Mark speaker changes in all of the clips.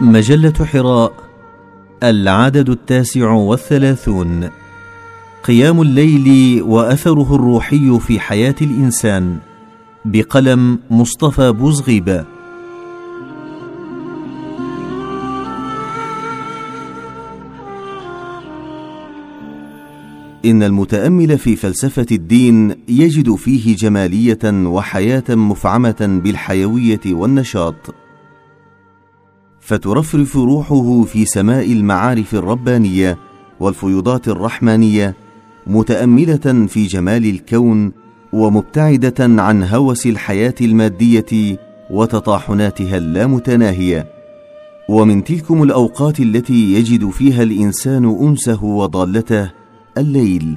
Speaker 1: مجلة حراء العدد التاسع والثلاثون. قيام الليل وأثره الروحي في حياة الإنسان بقلم مصطفى بوزغيبة إن المتأمل في فلسفة الدين يجد فيه جمالية وحياة مفعمة بالحيوية والنشاط. فترفرف روحه في سماء المعارف الربانية والفيوضات الرحمانية متأملة في جمال الكون ومبتعدة عن هوس الحياة المادية وتطاحناتها اللامتناهية. ومن تلكم الأوقات التي يجد فيها الإنسان أنسه وضالته الليل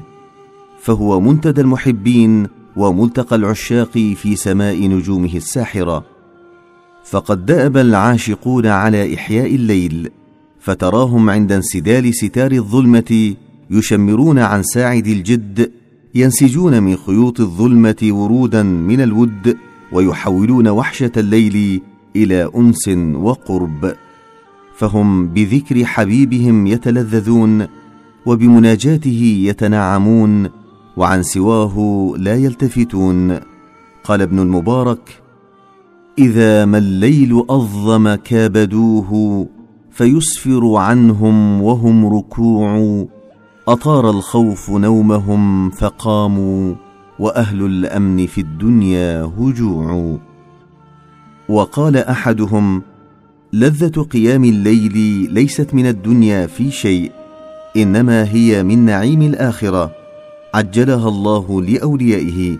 Speaker 1: فهو منتدى المحبين وملتقى العشاق في سماء نجومه الساحرة. فقد دأب العاشقون على إحياء الليل فتراهم عند انسدال ستار الظلمة يشمرون عن ساعد الجد ينسجون من خيوط الظلمة ورودا من الود ويحولون وحشة الليل إلى أنس وقرب. فهم بذكر حبيبهم يتلذذون وبمناجاته يتنعمون وعن سواه لا يلتفتون. قال ابن المبارك إذا ما الليل أظلم كابدوه فيسفر عنهم وهم ركوع. أطار الخوف نومهم فقاموا وأهل الأمن في الدنيا هجوع. وقال أحدهم لذة قيام الليل ليست من الدنيا في شيء إنما هي من نعيم الآخرة. عجلها الله لأوليائه.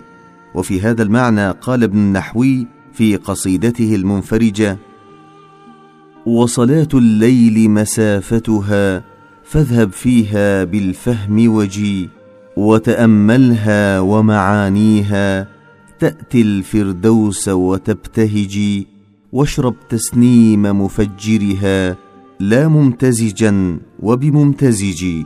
Speaker 1: وفي هذا المعنى قال ابن النحوي في قصيدته المنفرجة وصلاة الليل مسافتها فاذهب فيها بالفهم وجي وتأملها ومعانيها تأتي الفردوس وتبتهجي واشرب تسنيم مفجرها لا ممتزجا وبممتزج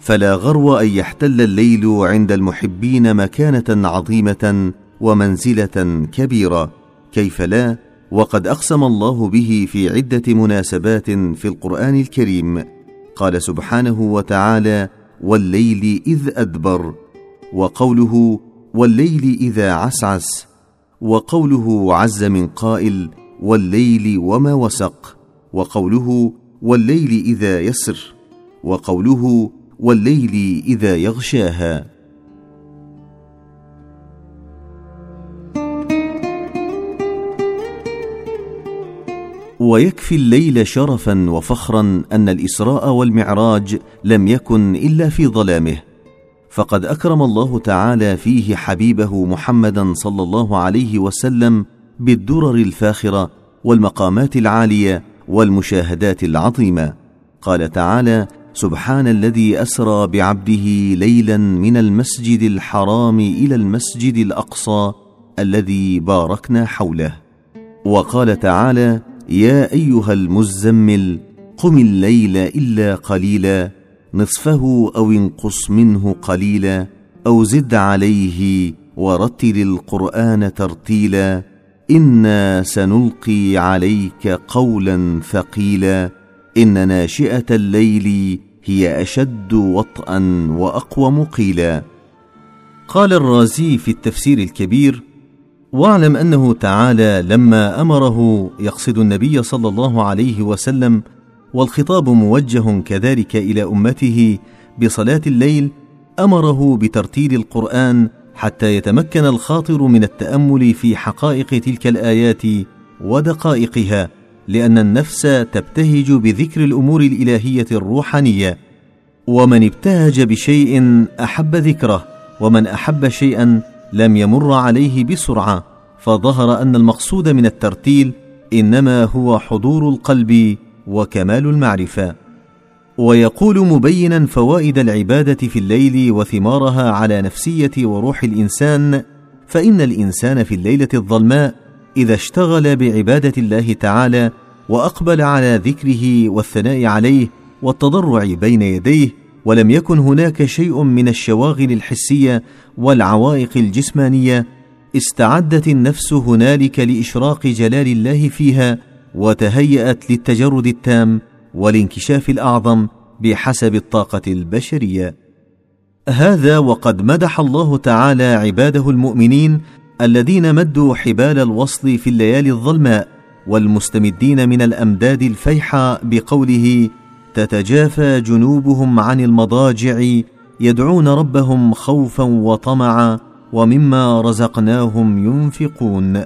Speaker 1: فلا غرو أن يحتل الليل عند المحبين مكانة عظيمة ومنزلة كبيرة كيف لا؟ وقد أقسم الله به في عدة مناسبات في القرآن الكريم. قال سبحانه وتعالى والليل إذ أدبر وقوله والليل إذا عسعس وقوله عز من قائل والليل وما وسق وقوله والليل إذا يسر وقوله والليل إذا يغشاها ويكفي الليل شرفا وفخرا أن الإسراء والمعراج لم يكن إلا في ظلامه. فقد أكرم الله تعالى فيه حبيبه محمدا صلى الله عليه وسلم بالدرر الفاخرة والمقامات العالية والمشاهدات العظيمة. قال تعالى سبحان الذي أسرى بعبده ليلا من المسجد الحرام إلى المسجد الأقصى الذي باركنا حوله وقال تعالى يا أيها المزمل قم الليل إلا قليلا نصفه أو انقص منه قليلا أو زد عليه ورتل القرآن ترتيلا إنا سنلقي عليك قولا ثقيلا إن ناشئة الليل هي أشد وطئا واقوم قيلا قال الرازي في التفسير الكبير واعلم أنه تعالى لما أمره يقصد النبي صلى الله عليه وسلم والخطاب موجه كذلك إلى أمته بصلاة الليل أمره بترتيل القرآن حتى يتمكن الخاطر من التأمل في حقائق تلك الآيات ودقائقها لأن النفس تبتهج بذكر الأمور الإلهية الروحانية. ومن ابتهج بشيء أحب ذكره ومن أحب شيئا لم يمر عليه بسرعة فظهر أن المقصود من الترتيل إنما هو حضور القلب وكمال المعرفة. ويقول مبينا فوائد العبادة في الليل وثمارها على نفسية وروح الإنسان فإن الإنسان في الليلة الظلماء إذا اشتغل بعبادة الله تعالى وأقبل على ذكره والثناء عليه والتضرع بين يديه ولم يكن هناك شيء من الشواغل الحسية والعوائق الجسمانية استعدت النفس هنالك لإشراق جلال الله فيها وتهيأت للتجرد التام والانكشاف الأعظم بحسب الطاقة البشرية. هذا وقد مدح الله تعالى عباده المؤمنين الذين مدوا حبال الوصل في الليالي الظلماء والمستمدين من الأمداد الفيحة بقوله تتجافى جنوبهم عن المضاجع يدعون ربهم خوفا وطمعا ومما رزقناهم ينفقون.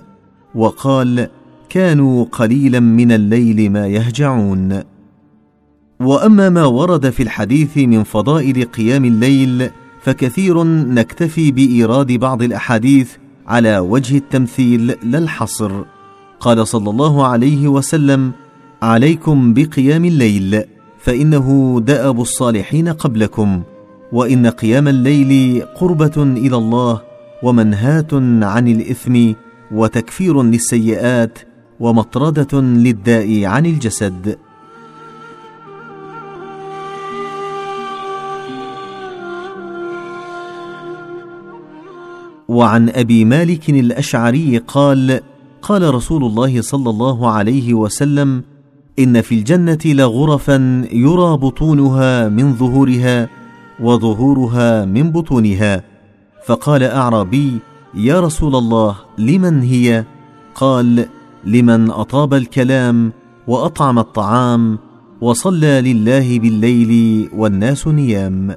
Speaker 1: وقال كانوا قليلا من الليل ما يهجعون. وأما ما ورد في الحديث من فضائل قيام الليل فكثير نكتفي بإيراد بعض الأحاديث على وجه التمثيل لا الحصر. قال صلى الله عليه وسلم عليكم بقيام الليل. فإنه دأب الصالحين قبلكم وإن قيام الليل قربة إلى الله ومنهاة عن الإثم وتكفير للسيئات ومطردة للداء عن الجسد. وعن أبي مالك الأشعري قال قال رسول الله صلى الله عليه وسلم إن في الجنة لغرفا يرى بطونها من ظهورها وظهورها من بطونها. فقال أعرابي يا رسول الله لمن هي؟ قال لمن أطاب الكلام وأطعم الطعام وصلى لله بالليل والناس نيام.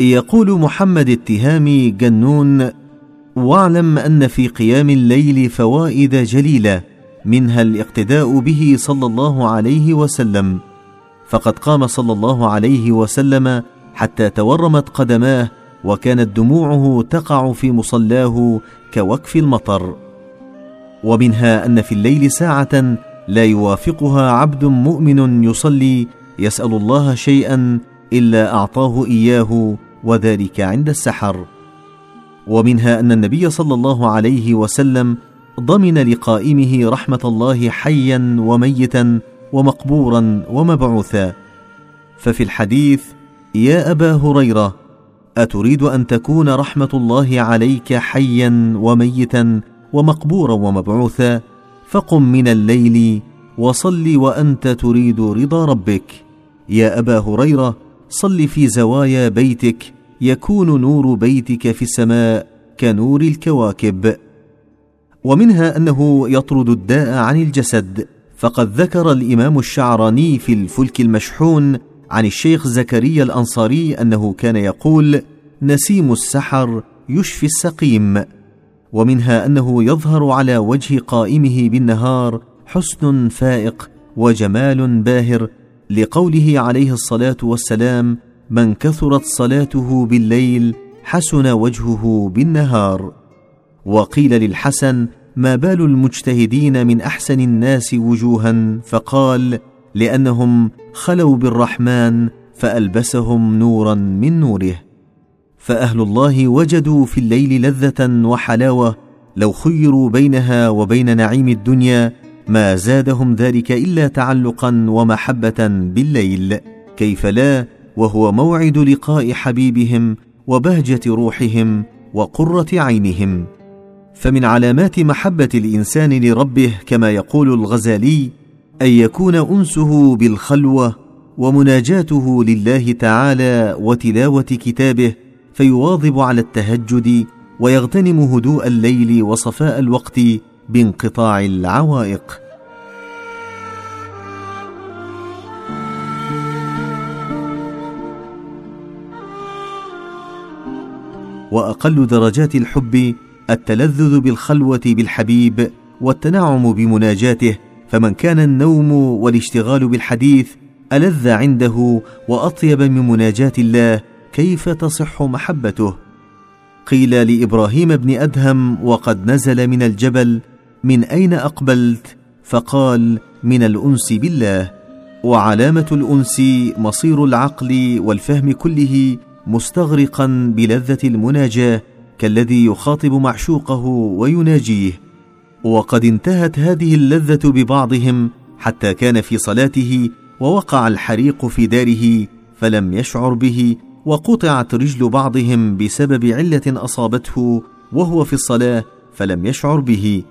Speaker 1: يقول محمد التهامي جنون واعلم أن في قيام الليل فوائد جليلة. منها الاقتداء به صلى الله عليه وسلم. فقد قام صلى الله عليه وسلم حتى تورمت قدماه وكانت دموعه تقع في مصلاه كوكف المطر. ومنها أن في الليل ساعة لا يوافقها عبد مؤمن يصلي يسأل الله شيئا إلا أعطاه إياه وذلك عند السحر. ومنها أن النبي صلى الله عليه وسلم ضمن لقائمه رحمة الله حيا وميتا ومقبورا ومبعوثا. ففي الحديث يا أبا هريرة أتريد أن تكون رحمة الله عليك حيا وميتا ومقبورا ومبعوثا فقم من الليل وصل وأنت تريد رضا ربك. يا أبا هريرة صل في زوايا بيتك يكون نور بيتك في السماء كنور الكواكب. ومنها أنه يطرد الداء عن الجسد. فقد ذكر الإمام الشعراني في الفلك المشحون عن الشيخ زكريا الأنصاري أنه كان يقول نسيم السحر يشفي السقيم ومنها أنه يظهر على وجه قائمه بالنهار حسن فائق وجمال باهر لقوله عليه الصلاة والسلام من كثرت صلاته بالليل حسن وجهه بالنهار وقيل للحسن ما بال المجتهدين من أحسن الناس وجوها؟ فقال لأنهم خلوا بالرحمن فألبسهم نورا من نوره. فأهل الله وجدوا في الليل لذة وحلاوة لو خيروا بينها وبين نعيم الدنيا ما زادهم ذلك إلا تعلقا ومحبة بالليل. كيف لا؟ وهو موعد لقاء حبيبهم وبهجة روحهم وقرة عينهم. فمن علامات محبة الإنسان لربه كما يقول الغزالي أن يكون أنسه بالخلوة ومناجاته لله تعالى وتلاوة كتابه فيواظب على التهجد ويغتنم هدوء الليل وصفاء الوقت بانقطاع العوائق. وأقل درجات الحب التلذذ بالخلوة بالحبيب والتنعم بمناجاته فمن كان النوم والاشتغال بالحديث ألذ عنده وأطيب من مناجاة الله كيف تصح محبته؟ قيل لإبراهيم بن أدهم وقد نزل من الجبل من أين أقبلت؟ فقال من الأنس بالله. وعلامة الأنس مصير العقل والفهم كله مستغرقا بلذة المناجاة كالذي يخاطب معشوقه ويناجيه وقد انتهت هذه اللذة ببعضهم حتى كان في صلاته ووقع الحريق في داره فلم يشعر به وقطعت رجل بعضهم بسبب علة أصابته وهو في الصلاة فلم يشعر به.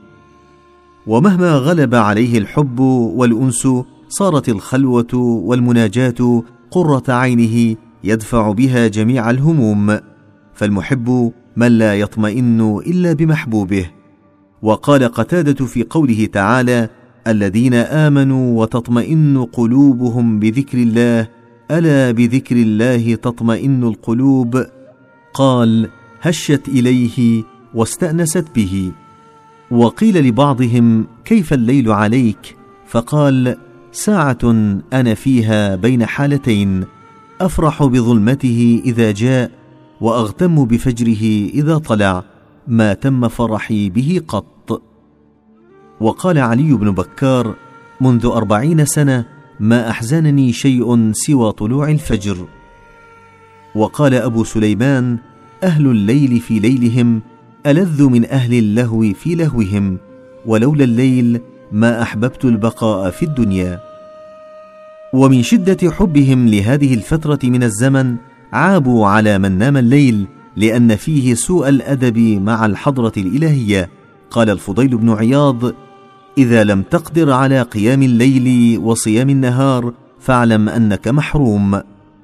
Speaker 1: ومهما غلب عليه الحب والأنس صارت الخلوة والمناجاة قرة عينه يدفع بها جميع الهموم. فالمحب من لا يطمئن إلا بمحبوبه. وقال قتادة في قوله تعالى الذين آمنوا وتطمئن قلوبهم بذكر الله ألا بذكر الله تطمئن القلوب؟ قال هشت إليه واستأنست به. وقيل لبعضهم كيف الليل عليك؟ فقال ساعة أنا فيها بين حالتين أفرح بظلمته إذا جاء وأغتم بفجره إذا طلع ما تم فرحي به قط. وقال علي بن بكار منذ أربعين سنة ما أحزنني شيء سوى طلوع الفجر. وقال أبو سليمان أهل الليل في ليلهم ألذ من أهل اللهو في لهوهم ولولا الليل ما أحببت البقاء في الدنيا. ومن شدة حبهم لهذه الفترة من الزمن عابوا على من نام الليل لأن فيه سوء الأدب مع الحضرة الإلهية. قال الفضيل بن عياض إذا لم تقدر على قيام الليل وصيام النهار فاعلم أنك محروم.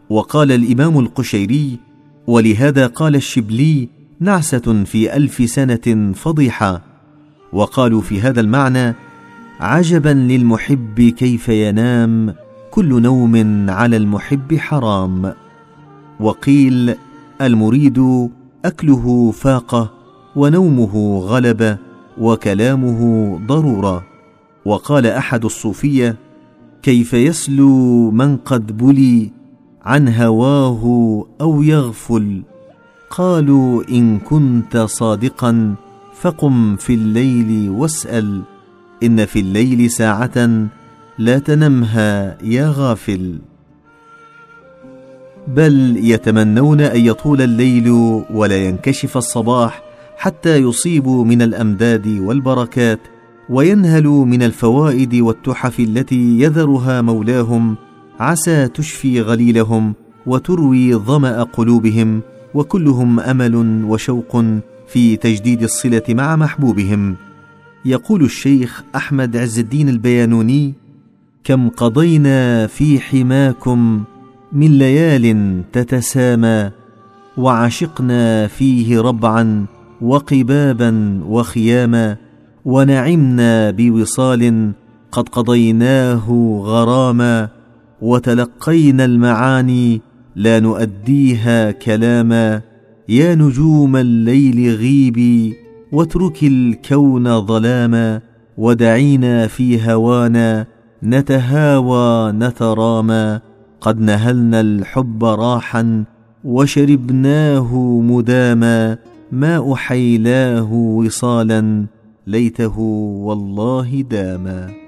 Speaker 1: وقال الإمام القشيري ولهذا قال الشبلي نعسة في ألف سنة فضيحة. وقالوا في هذا المعنى عجبا للمحب كيف ينام كل نوم على المحب حرام. وقيل المريد أكله فاقة ونومه غلبه وكلامه ضرورة. وقال أحد الصوفيه كيف يسلو من قد بلي عن هواه أو يغفل؟ قالوا إن كنت صادقا فقم في الليل واسأل إن في الليل ساعة لا تنمها يا غافل. بل يتمنون أن يطول الليل ولا ينكشف الصباح حتى يصيبوا من الأمداد والبركات وينهلوا من الفوائد والتحف التي يذرها مولاهم عسى تشفي غليلهم وتروي ظمأ قلوبهم وكلهم أمل وشوق في تجديد الصلة مع محبوبهم. يقول الشيخ أحمد عز الدين البيانوني كم قضينا في حماكم من ليال تتسامى وعشقنا فيه ربعا وقبابا وخياما ونعمنا بوصال قد قضيناه غراما وتلقينا المعاني لا نؤديها كلاما يا نجوم الليل غيبي واترك الكون ظلاما ودعينا في هوانا نتهاوى نترامى قد نهلنا الحب راحا وشربناه مداما ما أحيلاه وصالا ليته والله داما